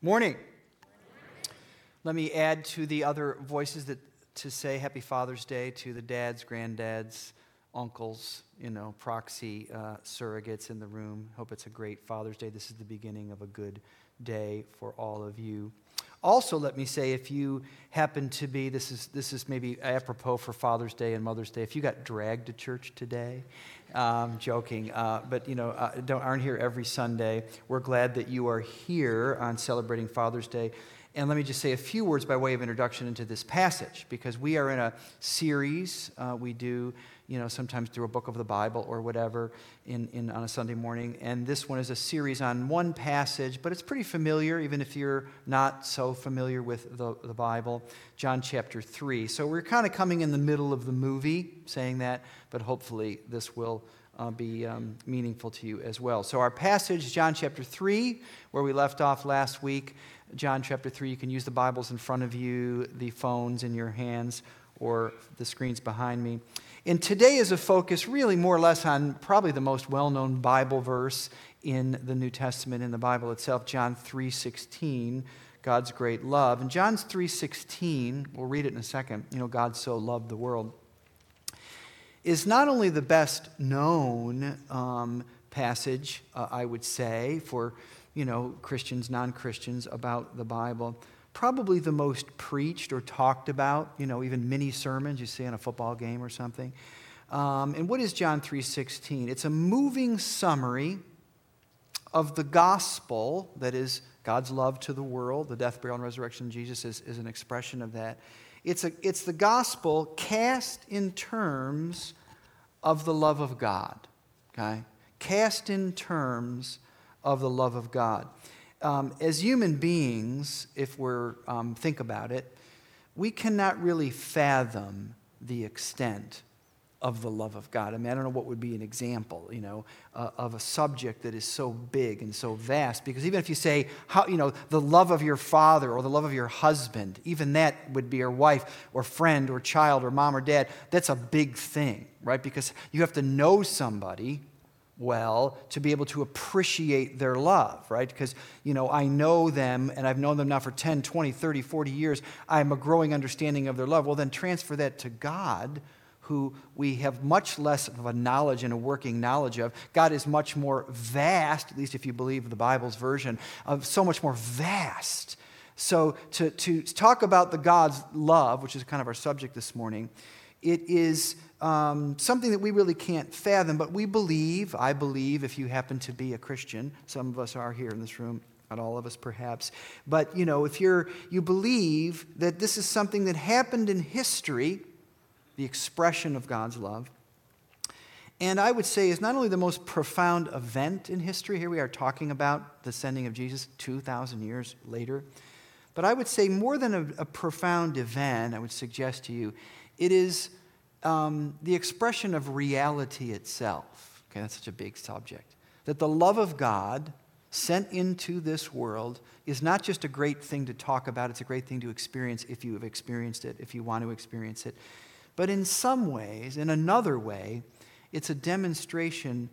Morning. Let me add to the other voices that to say Happy Father's Day to the dads, granddads, uncles, you know, proxy uh, surrogates in the room. Hope it's a great Father's Day. This is the beginning of a good day for all of you. Also, let me say, if you happen to be, this is, this is maybe apropos for Father's Day and Mother's Day, if you got dragged to church today, um, joking, uh, but you know, uh, don't, aren't here every Sunday, we're glad that you are here on celebrating Father's Day. And let me just say a few words by way of introduction into this passage, because we are in a series uh, we do you know, sometimes through a book of the Bible or whatever in, in, on a Sunday morning. And this one is a series on one passage, but it's pretty familiar, even if you're not so familiar with the, the Bible. John chapter 3. So we're kind of coming in the middle of the movie saying that, but hopefully this will. Uh, be um, meaningful to you as well. So, our passage, John chapter 3, where we left off last week. John chapter 3, you can use the Bibles in front of you, the phones in your hands, or the screens behind me. And today is a focus really more or less on probably the most well-known Bible verse in the New Testament in the Bible itself, John 3:16, God's great love. And John's 3:16, we'll read it in a second. You know, God so loved the world. Is not only the best known um, passage, uh, I would say, for you know Christians, non-Christians about the Bible probably the most preached or talked about, you know, even mini sermons you see on a football game or something. Um, and what is John 3:16? It's a moving summary of the gospel that is God's love to the world. The death, burial, and resurrection of Jesus is, is an expression of that. It's, a, it's the gospel cast in terms of the love of God. Okay? Cast in terms of the love of God um, as human beings, if we're um, think about it, we cannot really fathom the extent of the love of God. I mean, I don't know what would be an example, you know, uh, of a subject that is so big and so vast. Because even if you say, how, you know, the love of your father or the love of your husband, even that would be your wife or friend or child or mom or dad. That's a big thing, right? Because you have to know somebody well to be able to appreciate their love, right? Because, you know, I know them and I've known them now for 10, 20, 30, 40 years. I am a growing understanding of their love. Well, then transfer that to God, who we have much less of a knowledge and a working knowledge of. God is much more vast, at least if you believe the Bible's version, of so much more vast. So to, to talk about the God's love, which is kind of our subject this morning, it is um, something that we really can't fathom, but we believe, I believe, if you happen to be a Christian, some of us are here in this room, not all of us perhaps, but you know, if you're, you believe that this is something that happened in history, the expression of God's love, and I would say is not only the most profound event in history, here we are talking about the sending of Jesus 2,000 years later, but I would say more than a, a profound event, I would suggest to you, it is um, the expression of reality itself. Okay, that's such a big subject. That the love of God sent into this world is not just a great thing to talk about, it's a great thing to experience if you have experienced it, if you want to experience it. But in some ways, in another way, it's a demonstration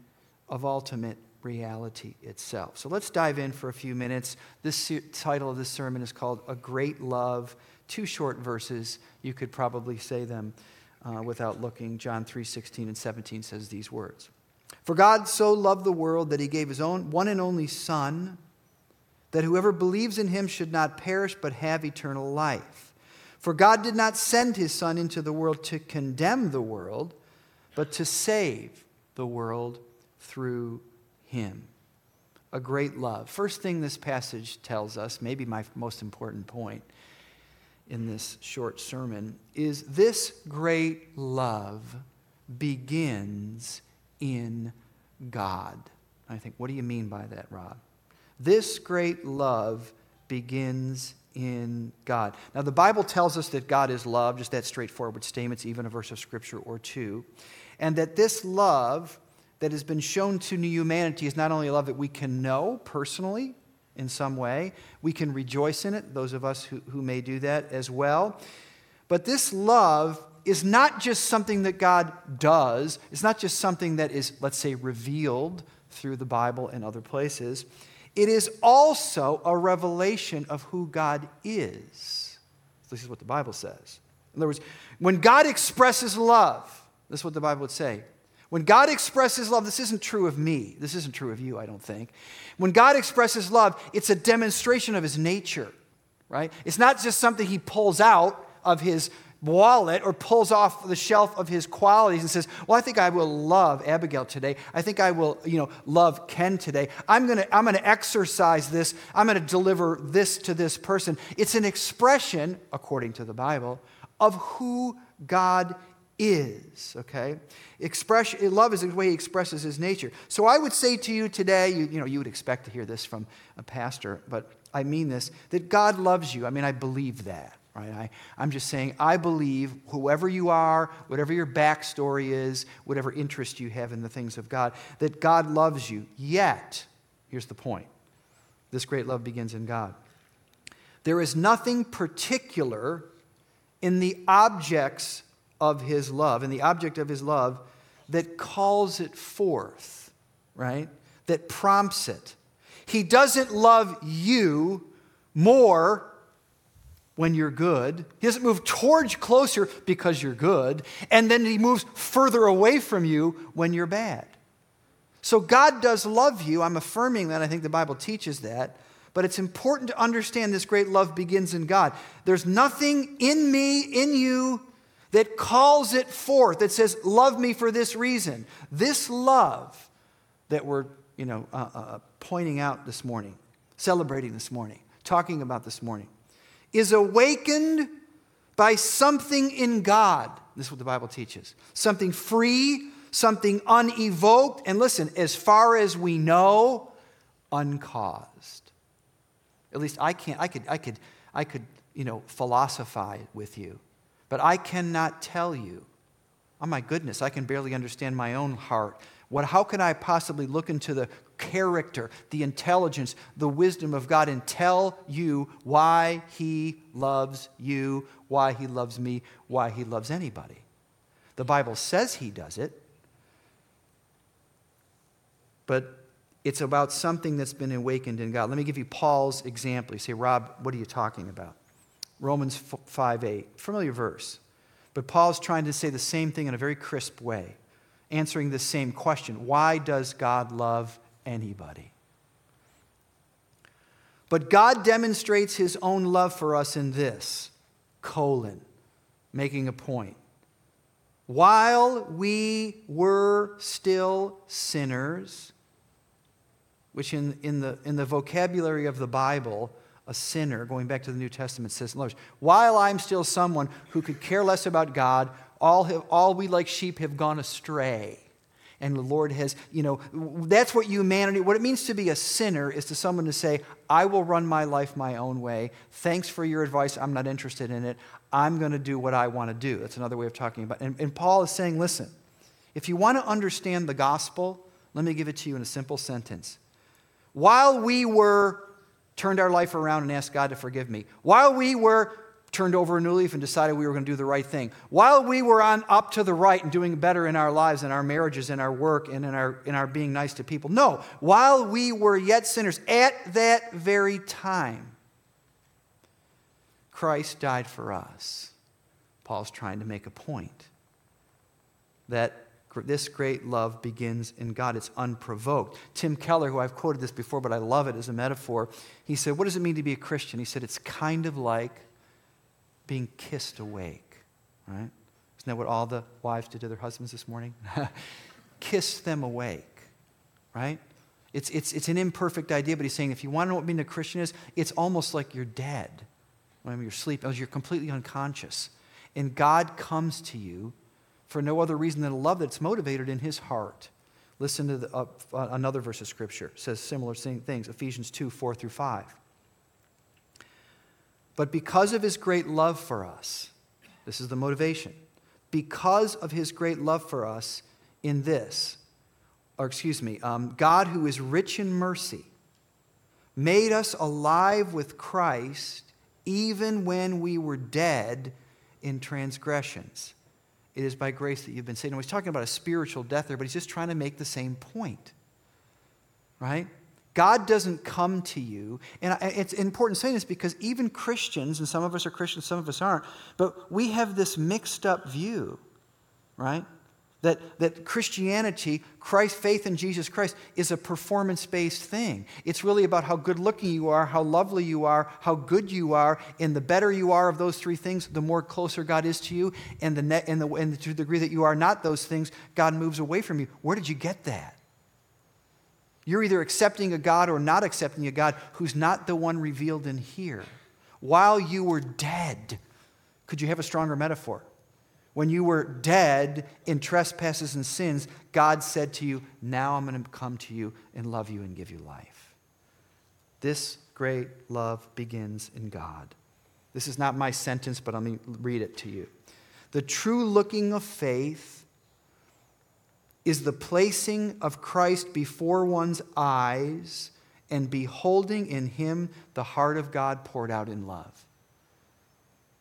of ultimate reality itself. So let's dive in for a few minutes. This title of this sermon is called A Great Love. Two short verses. You could probably say them uh, without looking. John 3 16 and 17 says these words For God so loved the world that he gave his own one and only Son, that whoever believes in him should not perish but have eternal life. For God did not send his Son into the world to condemn the world, but to save the world through him. A great love. First thing this passage tells us, maybe my most important point, in this short sermon is this great love begins in God. I think, what do you mean by that, Rob? This great love begins in God. Now, the Bible tells us that God is love, just that straightforward statement, it's even a verse of Scripture or two. And that this love that has been shown to humanity is not only a love that we can know personally, in some way. We can rejoice in it, those of us who, who may do that as well. But this love is not just something that God does, it's not just something that is, let's say, revealed through the Bible and other places. it is also a revelation of who God is. This is what the Bible says. In other words, when God expresses love, this is what the Bible would say. When God expresses love, this isn't true of me. This isn't true of you, I don't think. When God expresses love, it's a demonstration of his nature, right? It's not just something he pulls out of his wallet or pulls off the shelf of his qualities and says, Well, I think I will love Abigail today. I think I will, you know, love Ken today. I'm gonna, I'm gonna exercise this. I'm gonna deliver this to this person. It's an expression, according to the Bible, of who God is, okay? Expression, love is the way he expresses his nature. So I would say to you today, you, you know, you would expect to hear this from a pastor, but I mean this, that God loves you. I mean, I believe that right? I, I'm just saying, I believe whoever you are, whatever your backstory is, whatever interest you have in the things of God, that God loves you. Yet, here's the point this great love begins in God. There is nothing particular in the objects of his love, and the object of his love, that calls it forth, right? That prompts it. He doesn't love you more when you're good. He doesn't move towards closer because you're good. And then he moves further away from you when you're bad. So God does love you. I'm affirming that. I think the Bible teaches that. But it's important to understand this great love begins in God. There's nothing in me, in you, that calls it forth, that says, Love me for this reason. This love that we're you know, uh, uh, pointing out this morning, celebrating this morning, talking about this morning, is awakened by something in God. This is what the Bible teaches something free, something unevoked, and listen, as far as we know, uncaused. At least I can't, I could, I could, I could, you know, philosophize with you, but I cannot tell you. Oh my goodness, I can barely understand my own heart. What, how can I possibly look into the character, the intelligence, the wisdom of God and tell you why He loves you, why He loves me, why He loves anybody. The Bible says He does it, but it's about something that's been awakened in God. Let me give you Paul's example. You say, Rob, what are you talking about? Romans 5 8, familiar verse. But Paul's trying to say the same thing in a very crisp way, answering the same question Why does God love anybody. But God demonstrates his own love for us in this colon, making a point. While we were still sinners, which in, in, the, in the vocabulary of the Bible, a sinner, going back to the New Testament, says, While I'm still someone who could care less about God, all, have, all we like sheep have gone astray and the Lord has, you know, that's what humanity, what it means to be a sinner is to someone to say, I will run my life my own way. Thanks for your advice. I'm not interested in it. I'm going to do what I want to do. That's another way of talking about it. And, and Paul is saying, listen, if you want to understand the gospel, let me give it to you in a simple sentence. While we were turned our life around and asked God to forgive me, while we were turned over a new leaf and decided we were going to do the right thing. While we were on up to the right and doing better in our lives, in our marriages, in our work, and in our, in our being nice to people. No, while we were yet sinners, at that very time, Christ died for us. Paul's trying to make a point that this great love begins in God. It's unprovoked. Tim Keller, who I've quoted this before, but I love it as a metaphor, he said, What does it mean to be a Christian? He said, It's kind of like being kissed awake, right? Isn't that what all the wives did to their husbands this morning? Kiss them awake, right? It's, it's, it's an imperfect idea, but he's saying if you want to know what being a Christian is, it's almost like you're dead when you're sleeping, oh, you're completely unconscious. And God comes to you for no other reason than a love that's motivated in his heart. Listen to the, uh, another verse of Scripture. It says similar things Ephesians 2 4 through 5. But because of his great love for us, this is the motivation. Because of his great love for us in this, or excuse me, um, God, who is rich in mercy, made us alive with Christ even when we were dead in transgressions. It is by grace that you've been saved. And he's talking about a spiritual death there, but he's just trying to make the same point. Right? God doesn't come to you. And it's important saying this because even Christians, and some of us are Christians, some of us aren't, but we have this mixed up view, right? That, that Christianity, Christ, faith in Jesus Christ, is a performance based thing. It's really about how good looking you are, how lovely you are, how good you are. And the better you are of those three things, the more closer God is to you. And, the net, and, the, and to the degree that you are not those things, God moves away from you. Where did you get that? You're either accepting a God or not accepting a God who's not the one revealed in here. While you were dead, could you have a stronger metaphor? When you were dead in trespasses and sins, God said to you, Now I'm going to come to you and love you and give you life. This great love begins in God. This is not my sentence, but let me read it to you. The true looking of faith is the placing of Christ before one's eyes and beholding in him the heart of God poured out in love.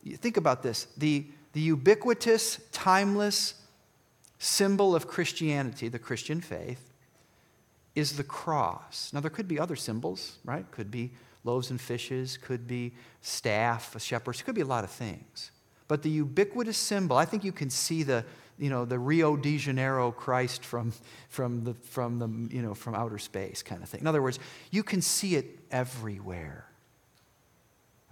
You think about this. The, the ubiquitous, timeless symbol of Christianity, the Christian faith, is the cross. Now, there could be other symbols, right? Could be loaves and fishes, could be staff, a shepherds, could be a lot of things. But the ubiquitous symbol, I think you can see the, you know, the Rio de Janeiro Christ from, from, the, from, the, you know, from outer space kind of thing. In other words, you can see it everywhere.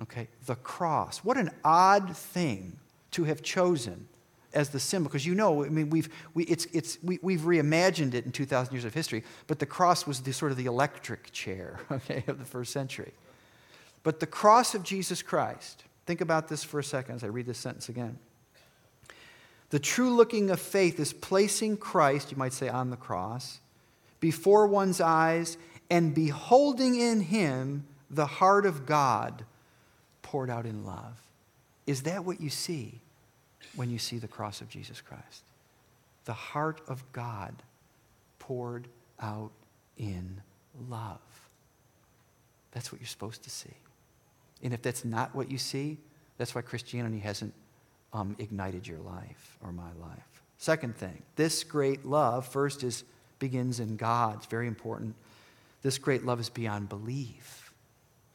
Okay? The cross. What an odd thing to have chosen as the symbol, because you know, I mean, we've, we, it's, it's, we, we've reimagined it in 2,000 years of history, but the cross was the sort of the electric chair, okay, of the first century. But the cross of Jesus Christ, think about this for a second as I read this sentence again. The true looking of faith is placing Christ, you might say, on the cross, before one's eyes and beholding in him the heart of God poured out in love. Is that what you see when you see the cross of Jesus Christ? The heart of God poured out in love. That's what you're supposed to see. And if that's not what you see, that's why Christianity hasn't um, ignited your life or my life. Second thing, this great love, first, is begins in God. It's very important. This great love is beyond belief.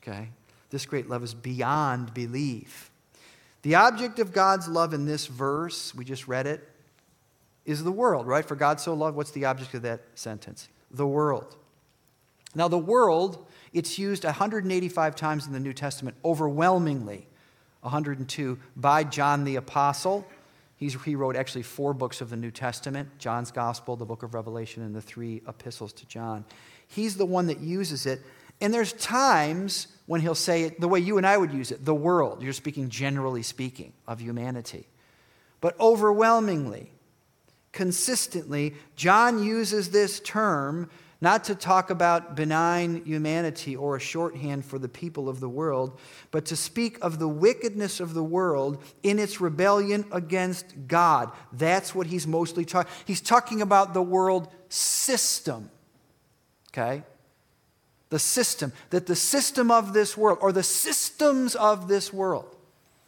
Okay? This great love is beyond belief. The object of God's love in this verse, we just read it, is the world, right? For God so loved, what's the object of that sentence? The world. Now, the world, it's used 185 times in the New Testament, overwhelmingly 102 by John the Apostle. He's, he wrote actually four books of the New Testament John's Gospel, the book of Revelation, and the three epistles to John. He's the one that uses it. And there's times when he'll say it the way you and I would use it the world. You're speaking generally speaking of humanity. But overwhelmingly, consistently, John uses this term not to talk about benign humanity or a shorthand for the people of the world, but to speak of the wickedness of the world in its rebellion against God. That's what he's mostly talking. He's talking about the world system. Okay? The system, that the system of this world, or the systems of this world,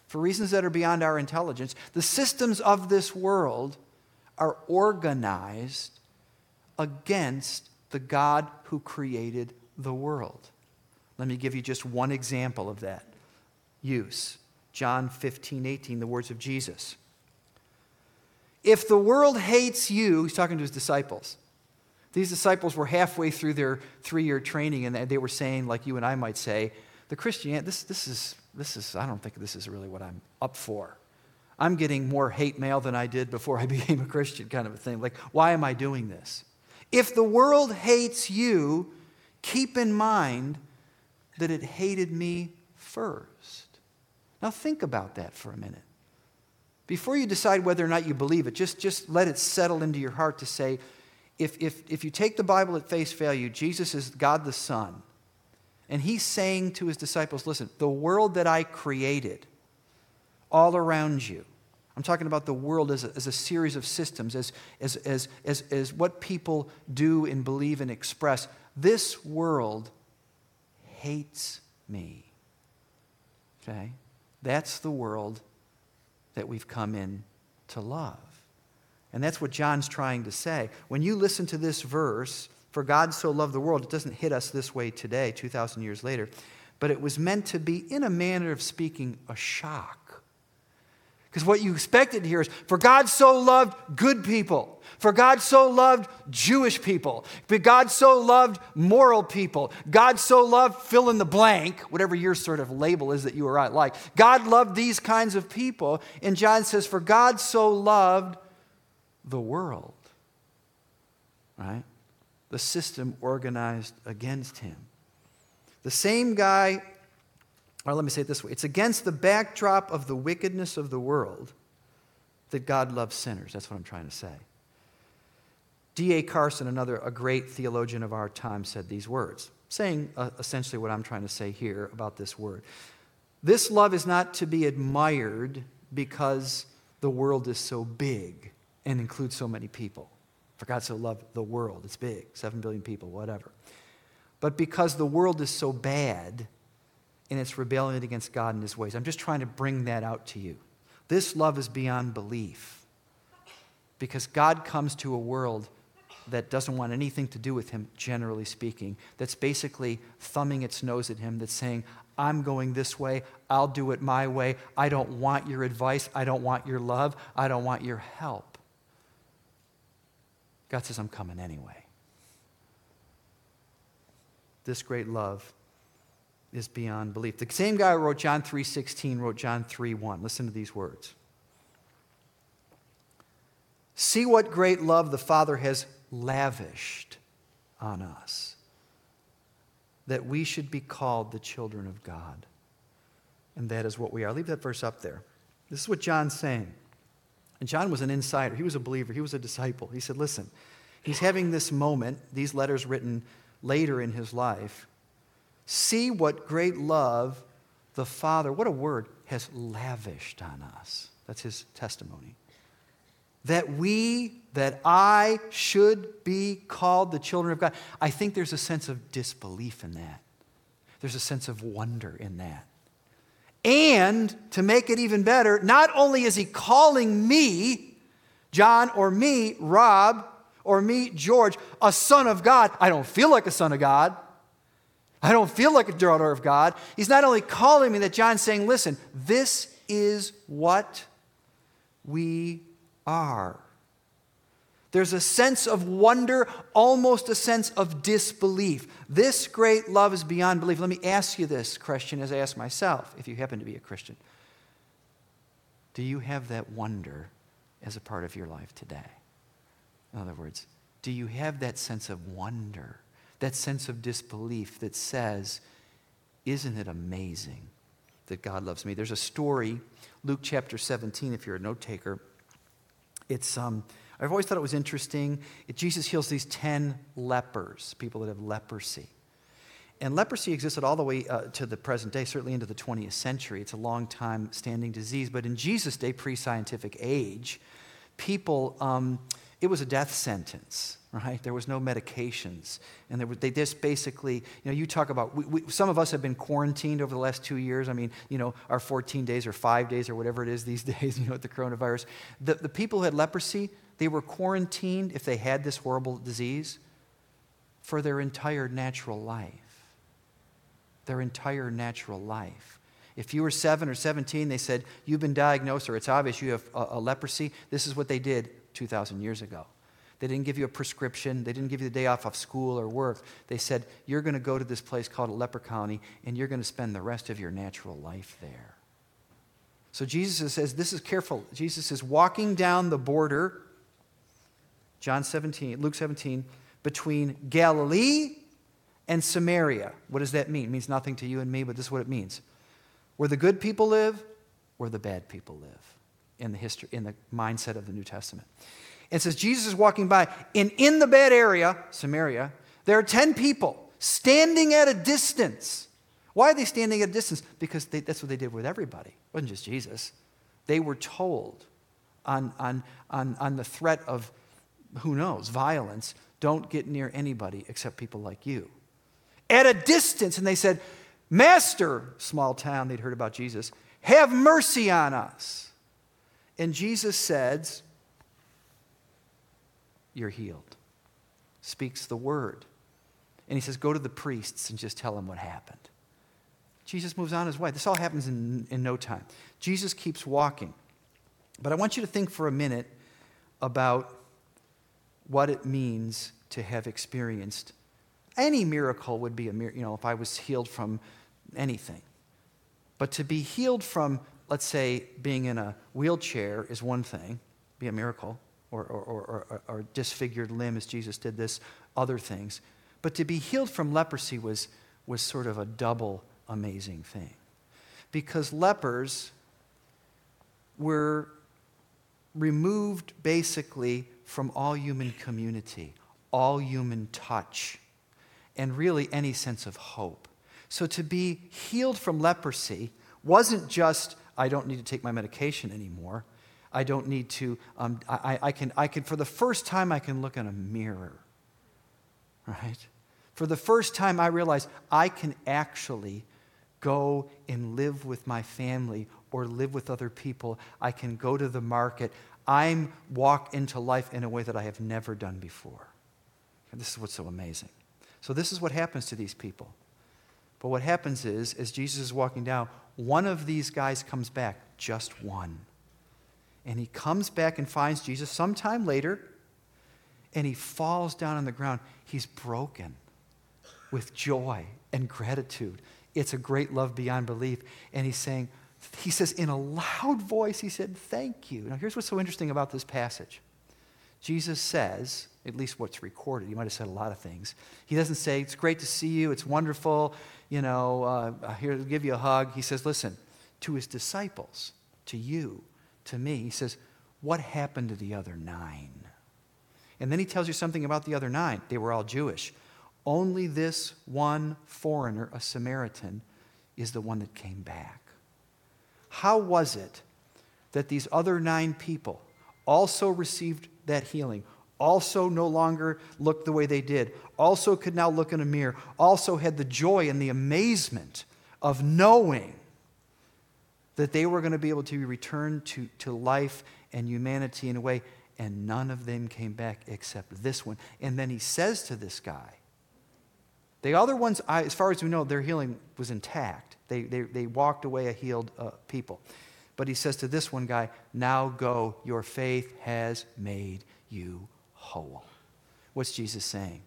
for reasons that are beyond our intelligence, the systems of this world are organized against the God who created the world. Let me give you just one example of that use. John 15, 18, the words of Jesus. If the world hates you, he's talking to his disciples. These disciples were halfway through their three year training, and they were saying, like you and I might say, the Christian, this, this, is, this is, I don't think this is really what I'm up for. I'm getting more hate mail than I did before I became a Christian, kind of a thing. Like, why am I doing this? If the world hates you, keep in mind that it hated me first. Now, think about that for a minute. Before you decide whether or not you believe it, just, just let it settle into your heart to say, if, if, if you take the Bible at face value, Jesus is God the Son, and he's saying to his disciples, listen, the world that I created all around you, I'm talking about the world as a, as a series of systems, as, as, as, as, as what people do and believe and express. This world hates me. Okay? That's the world that we've come in to love. And that's what John's trying to say. When you listen to this verse, For God so loved the world, it doesn't hit us this way today, 2,000 years later, but it was meant to be, in a manner of speaking, a shock. Because what you expected to hear is, for God so loved good people. For God so loved Jewish people. But God so loved moral people. God so loved fill in the blank, whatever your sort of label is that you are like. God loved these kinds of people. And John says, for God so loved the world. Right? The system organized against him. The same guy or let me say it this way it's against the backdrop of the wickedness of the world that God loves sinners. That's what I'm trying to say. D.A. Carson, another a great theologian of our time, said these words, saying uh, essentially what I'm trying to say here about this word. This love is not to be admired because the world is so big and includes so many people. For God so loved the world, it's big, 7 billion people, whatever. But because the world is so bad in its rebellion against God and his ways. I'm just trying to bring that out to you. This love is beyond belief because God comes to a world that doesn't want anything to do with him, generally speaking, that's basically thumbing its nose at him, that's saying, I'm going this way, I'll do it my way, I don't want your advice, I don't want your love, I don't want your help. God says, I'm coming anyway. This great love is beyond belief. The same guy who wrote John 3:16 wrote John 3:1. Listen to these words. See what great love the Father has lavished on us that we should be called the children of God. And that is what we are. Leave that verse up there. This is what John's saying. And John was an insider. He was a believer. He was a disciple. He said, Listen, he's having this moment, these letters written later in his life, See what great love the Father, what a word, has lavished on us. That's his testimony. That we, that I should be called the children of God. I think there's a sense of disbelief in that. There's a sense of wonder in that. And to make it even better, not only is he calling me, John, or me, Rob, or me, George, a son of God. I don't feel like a son of God. I don't feel like a daughter of God. He's not only calling me that John's saying, listen, this is what we are. There's a sense of wonder, almost a sense of disbelief. This great love is beyond belief. Let me ask you this question as I ask myself, if you happen to be a Christian. Do you have that wonder as a part of your life today? In other words, do you have that sense of wonder? that sense of disbelief that says, Isn't it amazing that God loves me? There's a story, Luke chapter 17, if you're a note taker. It's, um, I've always thought it was interesting. Jesus heals these 10 lepers, people that have leprosy. And leprosy existed all the way uh, to the present day, certainly into the 20th century. It's a long time standing disease. But in Jesus' day, pre scientific age, people, um, it was a death sentence right? There was no medications. And they just basically, you know, you talk about, we, we, some of us have been quarantined over the last two years. I mean, you know, our 14 days or five days or whatever it is these days, you know, with the coronavirus. The, the people who had leprosy, they were quarantined if they had this horrible disease for their entire natural life. Their entire natural life. If you were seven or 17, they said, You've been diagnosed, or it's obvious you have a, a leprosy. This is what they did 2,000 years ago. They didn't give you a prescription. They didn't give you the day off of school or work. They said, You're going to go to this place called a leper colony, and you're going to spend the rest of your natural life there. So Jesus says, This is careful. Jesus is walking down the border, John 17, Luke 17, between Galilee and Samaria. What does that mean? It means nothing to you and me, but this is what it means. Where the good people live, where the bad people live in the history, in the mindset of the New Testament. It says Jesus is walking by, and in the bed area, Samaria, there are 10 people standing at a distance. Why are they standing at a distance? Because they, that's what they did with everybody. It wasn't just Jesus. They were told on, on, on, on the threat of, who knows, violence don't get near anybody except people like you. At a distance, and they said, Master, small town, they'd heard about Jesus, have mercy on us. And Jesus says, you're healed. speaks the word. And he says, Go to the priests and just tell them what happened. Jesus moves on his way. This all happens in, in no time. Jesus keeps walking. But I want you to think for a minute about what it means to have experienced any miracle would be a miracle, you know, if I was healed from anything. But to be healed from, let's say, being in a wheelchair is one thing, be a miracle, or, or, or, or, disfigured limb as Jesus did this, other things. But to be healed from leprosy was, was sort of a double amazing thing. Because lepers were removed basically from all human community, all human touch, and really any sense of hope. So to be healed from leprosy wasn't just, I don't need to take my medication anymore. I don't need to, um, I, I, can, I can, for the first time, I can look in a mirror, right? For the first time, I realize I can actually go and live with my family or live with other people. I can go to the market. I'm walk into life in a way that I have never done before. And this is what's so amazing. So this is what happens to these people. But what happens is, as Jesus is walking down, one of these guys comes back, just one. And he comes back and finds Jesus sometime later, and he falls down on the ground. He's broken with joy and gratitude. It's a great love beyond belief. And he's saying, he says in a loud voice, he said, Thank you. Now, here's what's so interesting about this passage. Jesus says, at least what's recorded, he might have said a lot of things. He doesn't say, It's great to see you, it's wonderful, you know, uh, here to give you a hug. He says, Listen, to his disciples, to you, to me, he says, What happened to the other nine? And then he tells you something about the other nine. They were all Jewish. Only this one foreigner, a Samaritan, is the one that came back. How was it that these other nine people also received that healing, also no longer looked the way they did, also could now look in a mirror, also had the joy and the amazement of knowing that they were going to be able to return to, to life and humanity in a way, and none of them came back except this one. And then he says to this guy, the other ones, as far as we know, their healing was intact. They, they, they walked away a healed uh, people. But he says to this one guy, Now go, your faith has made you whole. What's Jesus saying?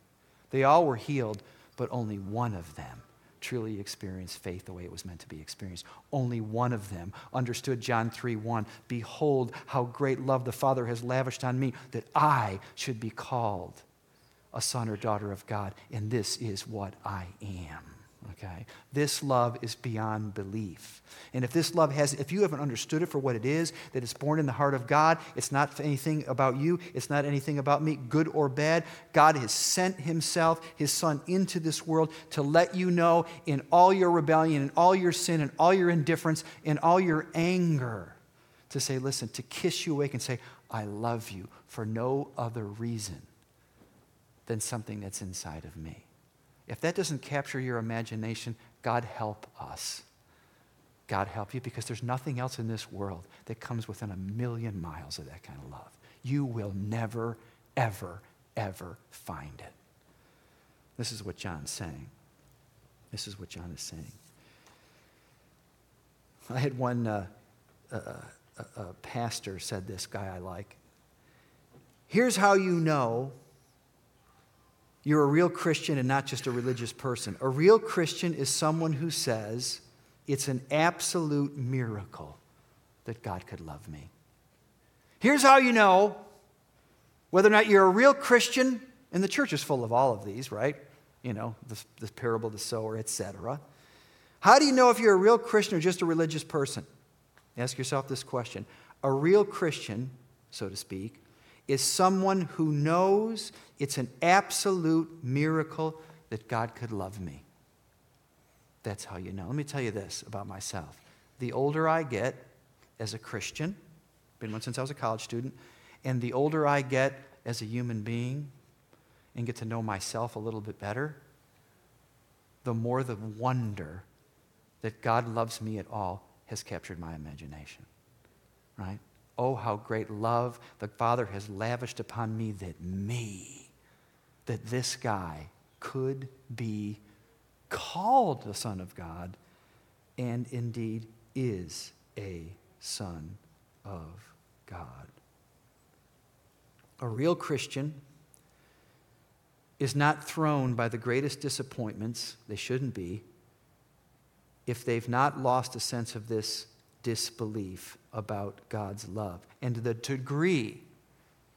They all were healed, but only one of them truly experienced faith the way it was meant to be experienced. Only one of them understood John 3 1. Behold, how great love the Father has lavished on me that I should be called a son or daughter of God, and this is what I am. Okay? This love is beyond belief. And if this love has, if you haven't understood it for what it is, that it's born in the heart of God, it's not anything about you, it's not anything about me, good or bad. God has sent Himself, His Son, into this world to let you know in all your rebellion, in all your sin, in all your indifference, in all your anger, to say, listen, to kiss you awake and say, I love you for no other reason than something that's inside of me. If that doesn't capture your imagination, God help us. God help you because there's nothing else in this world that comes within a million miles of that kind of love. You will never, ever, ever find it. This is what John's saying. This is what John is saying. I had one uh, uh, uh, pastor said this guy I like. Here's how you know you're a real Christian and not just a religious person. A real Christian is someone who says, it's an absolute miracle that God could love me. Here's how you know whether or not you're a real Christian, and the church is full of all of these, right? You know, the, the parable of the sower, etc. How do you know if you're a real Christian or just a religious person? Ask yourself this question. A real Christian, so to speak, is someone who knows it's an absolute miracle that God could love me. That's how you know. Let me tell you this about myself. The older I get as a Christian, been one since I was a college student, and the older I get as a human being and get to know myself a little bit better, the more the wonder that God loves me at all has captured my imagination. Right? Oh, how great love the Father has lavished upon me that me, that this guy could be called the Son of God and indeed is a Son of God. A real Christian is not thrown by the greatest disappointments, they shouldn't be, if they've not lost a sense of this disbelief about God's love. And the degree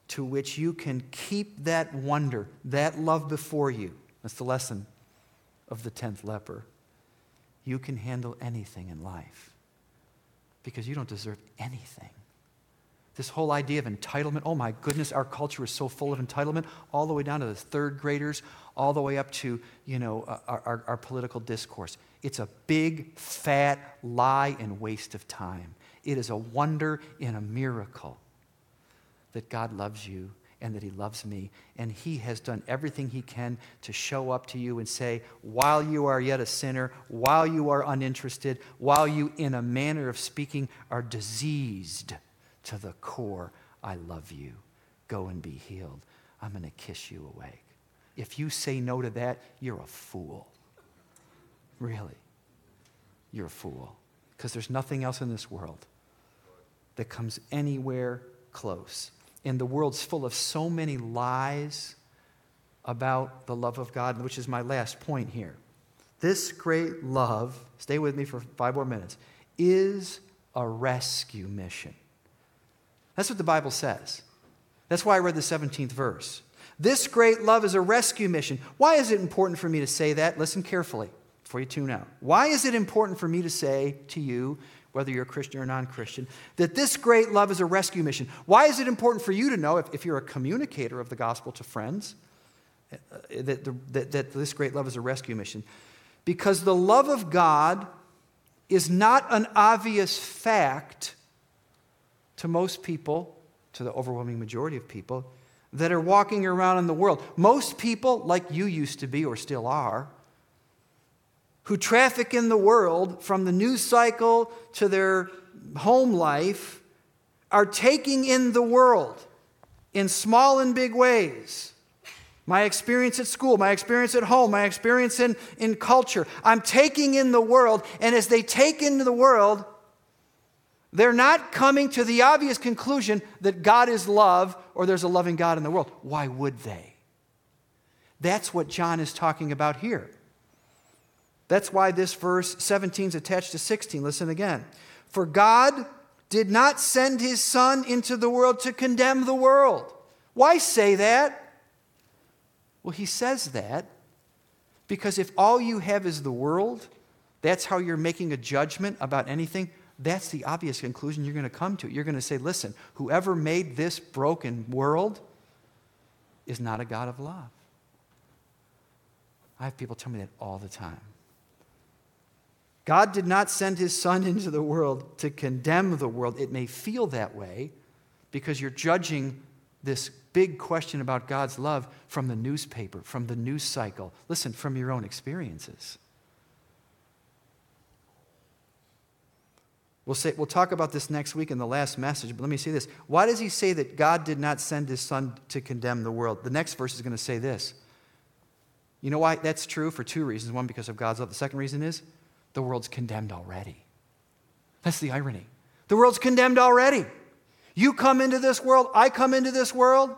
to which you can keep that wonder, that love before you, that's the lesson of the 10th leper. You can handle anything in life because you don't deserve anything. This whole idea of entitlement, oh my goodness, our culture is so full of entitlement, all the way down to the third graders, all the way up to, you know, uh, our, our, our political discourse. It's a big, fat lie and waste of time. It is a wonder and a miracle that God loves you and that He loves me. And He has done everything He can to show up to you and say, while you are yet a sinner, while you are uninterested, while you, in a manner of speaking, are diseased to the core, I love you. Go and be healed. I'm going to kiss you awake. If you say no to that, you're a fool. Really. You're a fool. Because there's nothing else in this world that comes anywhere close. And the world's full of so many lies about the love of God, which is my last point here. This great love, stay with me for five more minutes, is a rescue mission. That's what the Bible says. That's why I read the 17th verse. This great love is a rescue mission. Why is it important for me to say that? Listen carefully before you tune out. Why is it important for me to say to you, whether you're a Christian or non Christian, that this great love is a rescue mission? Why is it important for you to know, if, if you're a communicator of the gospel to friends, uh, that, that, that this great love is a rescue mission? Because the love of God is not an obvious fact to most people, to the overwhelming majority of people, that are walking around in the world. Most people, like you used to be or still are, who traffic in the world from the news cycle to their home life, are taking in the world in small and big ways. My experience at school, my experience at home, my experience in, in culture. I'm taking in the world, and as they take into the world, they're not coming to the obvious conclusion that God is love or there's a loving God in the world. Why would they? That's what John is talking about here. That's why this verse 17 is attached to 16. Listen again. For God did not send his Son into the world to condemn the world. Why say that? Well, he says that because if all you have is the world, that's how you're making a judgment about anything that's the obvious conclusion you're going to come to. You're going to say, listen, whoever made this broken world is not a God of love. I have people tell me that all the time. God did not send his son into the world to condemn the world. It may feel that way because you're judging this big question about God's love from the newspaper, from the news cycle. Listen, from your own experiences. We'll, say, we'll talk about this next week in the last message, but let me say this. Why does he say that God did not send his son to condemn the world? The next verse is going to say this. You know why that's true? For two reasons. One, because of God's love. The second reason is the world's condemned already. That's the irony. The world's condemned already. You come into this world, I come into this world.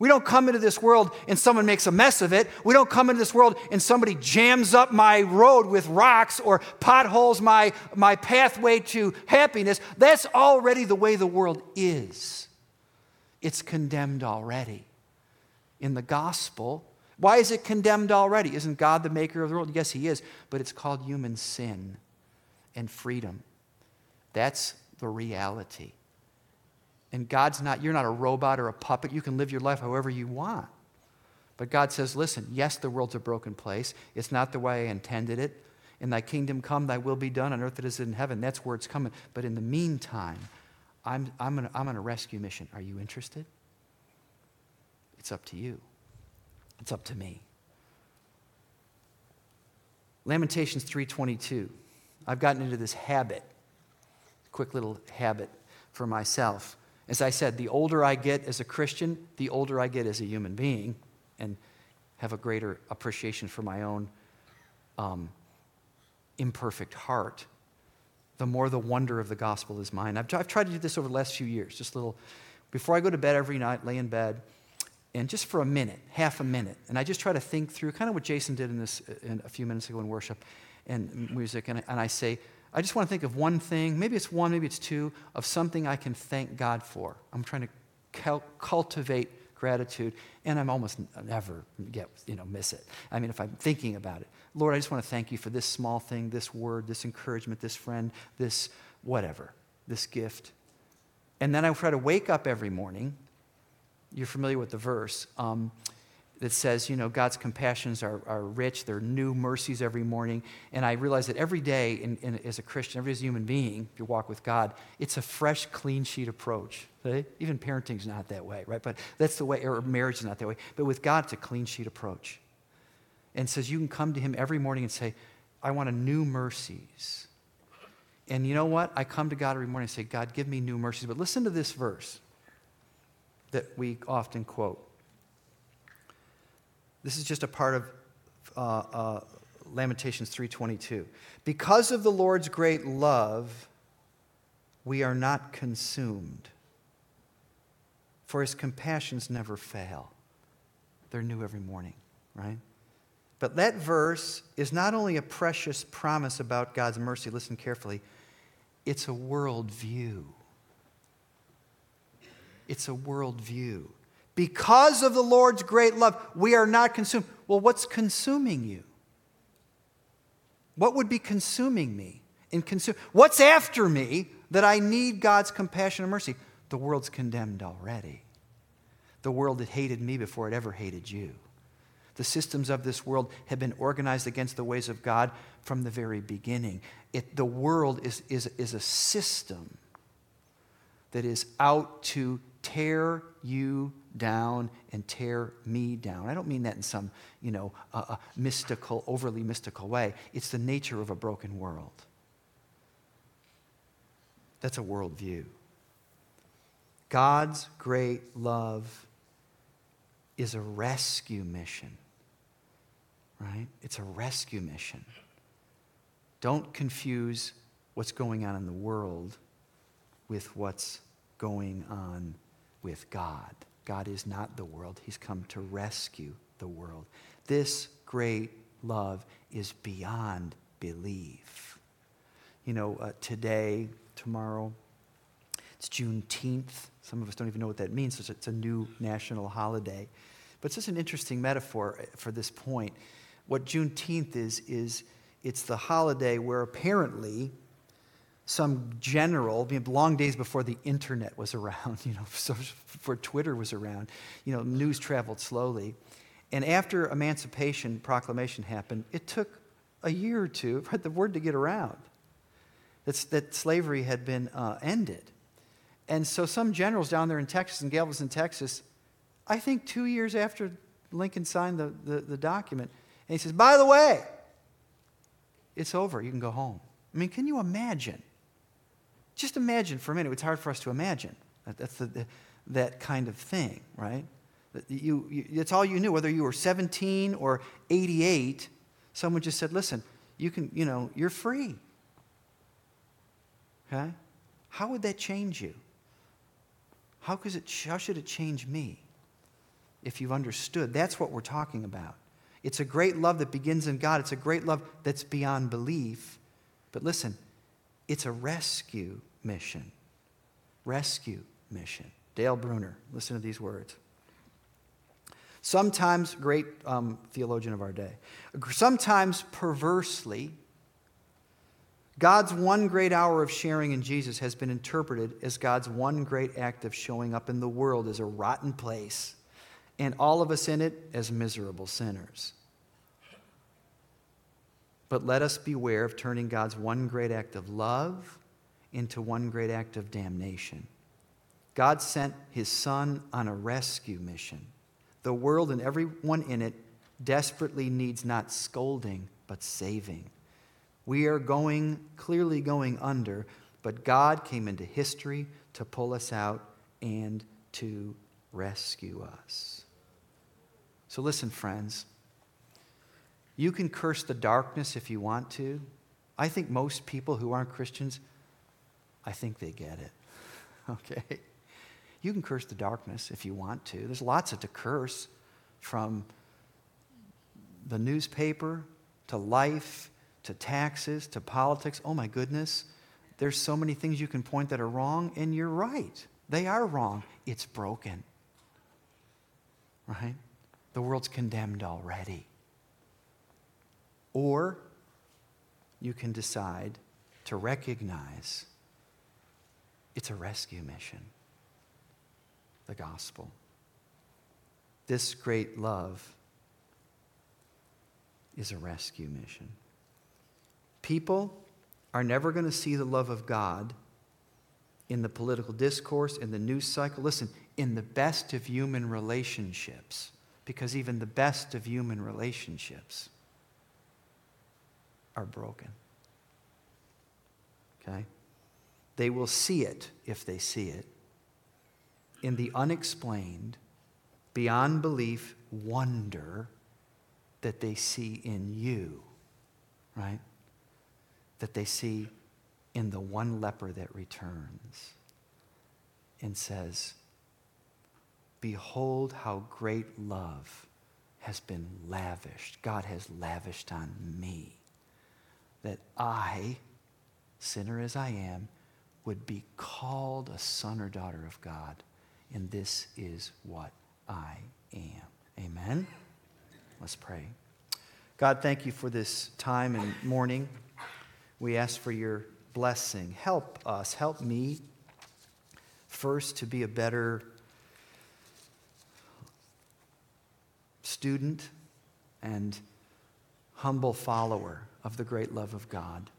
We don't come into this world and someone makes a mess of it. We don't come into this world and somebody jams up my road with rocks or potholes my, my pathway to happiness. That's already the way the world is. It's condemned already. In the gospel, why is it condemned already? Isn't God the maker of the world? Yes, He is, but it's called human sin and freedom. That's the reality. And God's not, you're not a robot or a puppet. You can live your life however you want. But God says, listen, yes, the world's a broken place. It's not the way I intended it. In thy kingdom come, thy will be done on earth as it is in heaven. That's where it's coming. But in the meantime, I'm, I'm, on, I'm on a rescue mission. Are you interested? It's up to you. It's up to me. Lamentations 3:22. I've gotten into this habit, quick little habit for myself. As I said, the older I get as a Christian, the older I get as a human being. and have a greater appreciation for my own um, imperfect heart, the more the wonder of the gospel is mine. I've, I've tried to do this over the last few years, just little, before I go to bed every night, lay in bed, and just for a minute, half a minute, and I just try to think through kind of what Jason did in this in a few minutes ago in worship and music, and I, and I say, I just want to think of one thing, maybe it's one, maybe it's two, of something I can thank God for. I'm trying to cultivate gratitude, and I'm almost never get, you know, miss it. I mean, if I'm thinking about it, Lord, I just want to thank you for this small thing, this word, this encouragement, this friend, this whatever, this gift. And then I try to wake up every morning. You're familiar with the verse. Um, that says, you know, God's compassions are, are rich, they're new mercies every morning. And I realize that every day in, in, as a Christian, every as a human being, if you walk with God, it's a fresh, clean sheet approach. Even parenting's not that way, right? But that's the way, or marriage is not that way. But with God, it's a clean sheet approach. And says you can come to Him every morning and say, I want a new mercies. And you know what? I come to God every morning and say, God, give me new mercies. But listen to this verse that we often quote. This is just a part of uh, uh, Lamentations 3:22. Because of the Lord's great love, we are not consumed. For his compassions never fail. They're new every morning, right? But that verse is not only a precious promise about God's mercy, listen carefully, it's a worldview. It's a worldview. Because of the Lord's great love, we are not consumed. Well, what's consuming you? What would be consuming me? In consume, what's after me that I need God's compassion and mercy? The world's condemned already. The world that hated me before it ever hated you. The systems of this world have been organized against the ways of God from the very beginning. It, the world is, is, is a system that is out to tear you down and tear me down. I don't mean that in some, you know, uh, uh, mystical, overly mystical way. It's the nature of a broken world. That's a worldview. God's great love is a rescue mission, right? It's a rescue mission. Don't confuse what's going on in the world with what's going on with God. God is not the world, He's come to rescue the world. This great love is beyond belief. You know, uh, today, tomorrow, it's Juneteenth. Some of us don't even know what that means. So it's a new national holiday. But it's just an interesting metaphor uh, for this point. What Juneteenth is, is it's the holiday where apparently some general, long days before the internet was around, you know, before Twitter was around, you know, news traveled slowly. And after Emancipation Proclamation happened, it took a year or two for the word to get around that, that slavery had been uh, ended. And so some generals down there in Texas, in Galveston, Texas, I think two years after Lincoln signed the, the, the document, and he says, by the way, it's over. You can go home. I mean, can you imagine? Just imagine for a minute. It's hard for us to imagine. That, that's the, the, that kind of thing, right? That you, you, that's all you knew. Whether you were 17 or 88, someone just said, listen, you can, you know, you're free. Okay? How would that change you? How, could it, how should it change me if you've understood? That's what we're talking about. It's a great love that begins in God. It's a great love that's beyond belief. But listen, it's a rescue mission. Rescue mission. Dale Bruner, listen to these words. Sometimes, great um, theologian of our day, sometimes perversely, God's one great hour of sharing in Jesus has been interpreted as God's one great act of showing up in the world as a rotten place, and all of us in it as miserable sinners. But let us beware of turning God's one great act of love into one great act of damnation. God sent his son on a rescue mission. The world and everyone in it desperately needs not scolding, but saving. We are going, clearly going under, but God came into history to pull us out and to rescue us. So listen, friends. You can curse the darkness if you want to. I think most people who aren't Christians, I think they get it. Okay? You can curse the darkness if you want to. There's lots of to curse from the newspaper to life to taxes to politics. Oh my goodness. There's so many things you can point that are wrong, and you're right. They are wrong. It's broken. Right? The world's condemned already. Or you can decide to recognize it's a rescue mission the gospel. This great love is a rescue mission. People are never going to see the love of God in the political discourse, in the news cycle. Listen, in the best of human relationships, because even the best of human relationships are broken. Okay? They will see it if they see it in the unexplained, beyond belief wonder that they see in you, right? That they see in the one leper that returns and says, Behold how great love has been lavished. God has lavished on me. That I, sinner as I am, would be called a son or daughter of God. And this is what I am. Amen? Let's pray. God, thank you for this time and morning. We ask for your blessing. Help us, help me first to be a better student and humble follower of the great love of God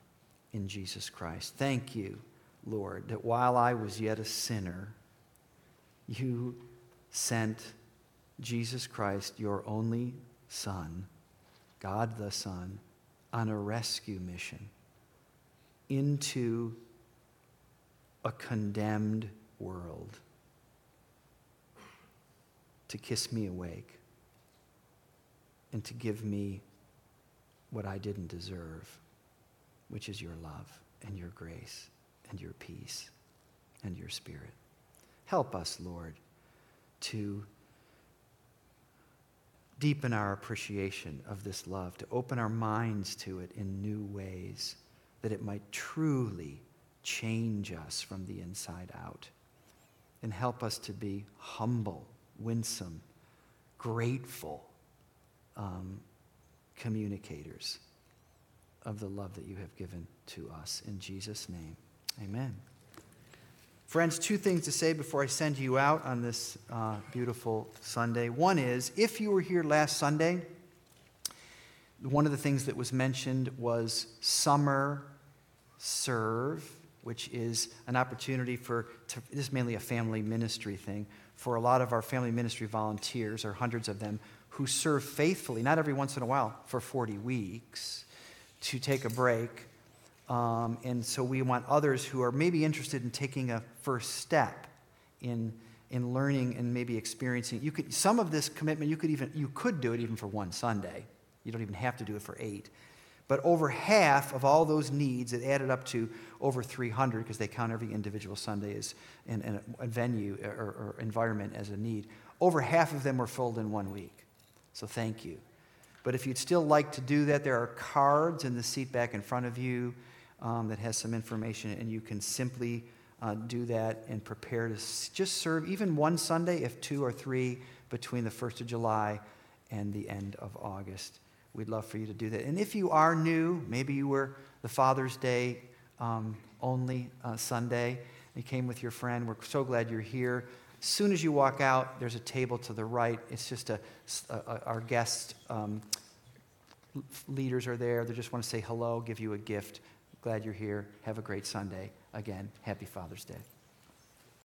in Jesus Christ. Thank you, Lord, that while I was yet a sinner, you sent Jesus Christ, your only Son, God the Son, on a rescue mission into a condemned world to kiss me awake and to give me what I didn't deserve, which is your love and your grace and your peace and your spirit. Help us, Lord, to deepen our appreciation of this love, to open our minds to it in new ways, that it might truly change us from the inside out. And help us to be humble, winsome, grateful um, communicators of the love that you have given to us. In Jesus' name, amen. Friends, two things to say before I send you out on this uh, beautiful Sunday. One is, if you were here last Sunday, one of the things that was mentioned was summer serve, which is an opportunity for, to, this is mainly a family ministry thing, for a lot of our family ministry volunteers, or hundreds of them, who serve faithfully, not every once in a while, for 40 weeks, to take a break um, and so we want others who are maybe interested in taking a first step in, in learning and maybe experiencing. You could, some of this commitment, you could, even, you could do it even for one Sunday. You don't even have to do it for eight. But over half of all those needs, it added up to over 300 because they count every individual Sunday as in, in a venue or, or environment as a need. Over half of them were filled in one week. So thank you. But if you'd still like to do that, there are cards in the seat back in front of you um, that has some information, and you can simply uh, do that and prepare to just serve even one Sunday, if two or three, between the 1st of July and the end of August. We'd love for you to do that. And if you are new, maybe you were the Father's Day um, only uh, Sunday, you came with your friend, we're so glad you're here. Soon as you walk out, there's a table to the right. It's just a, a our guest um, leaders are there. They just want to say hello, give you a gift. Glad you're here. Have a great Sunday. Again, happy Father's Day.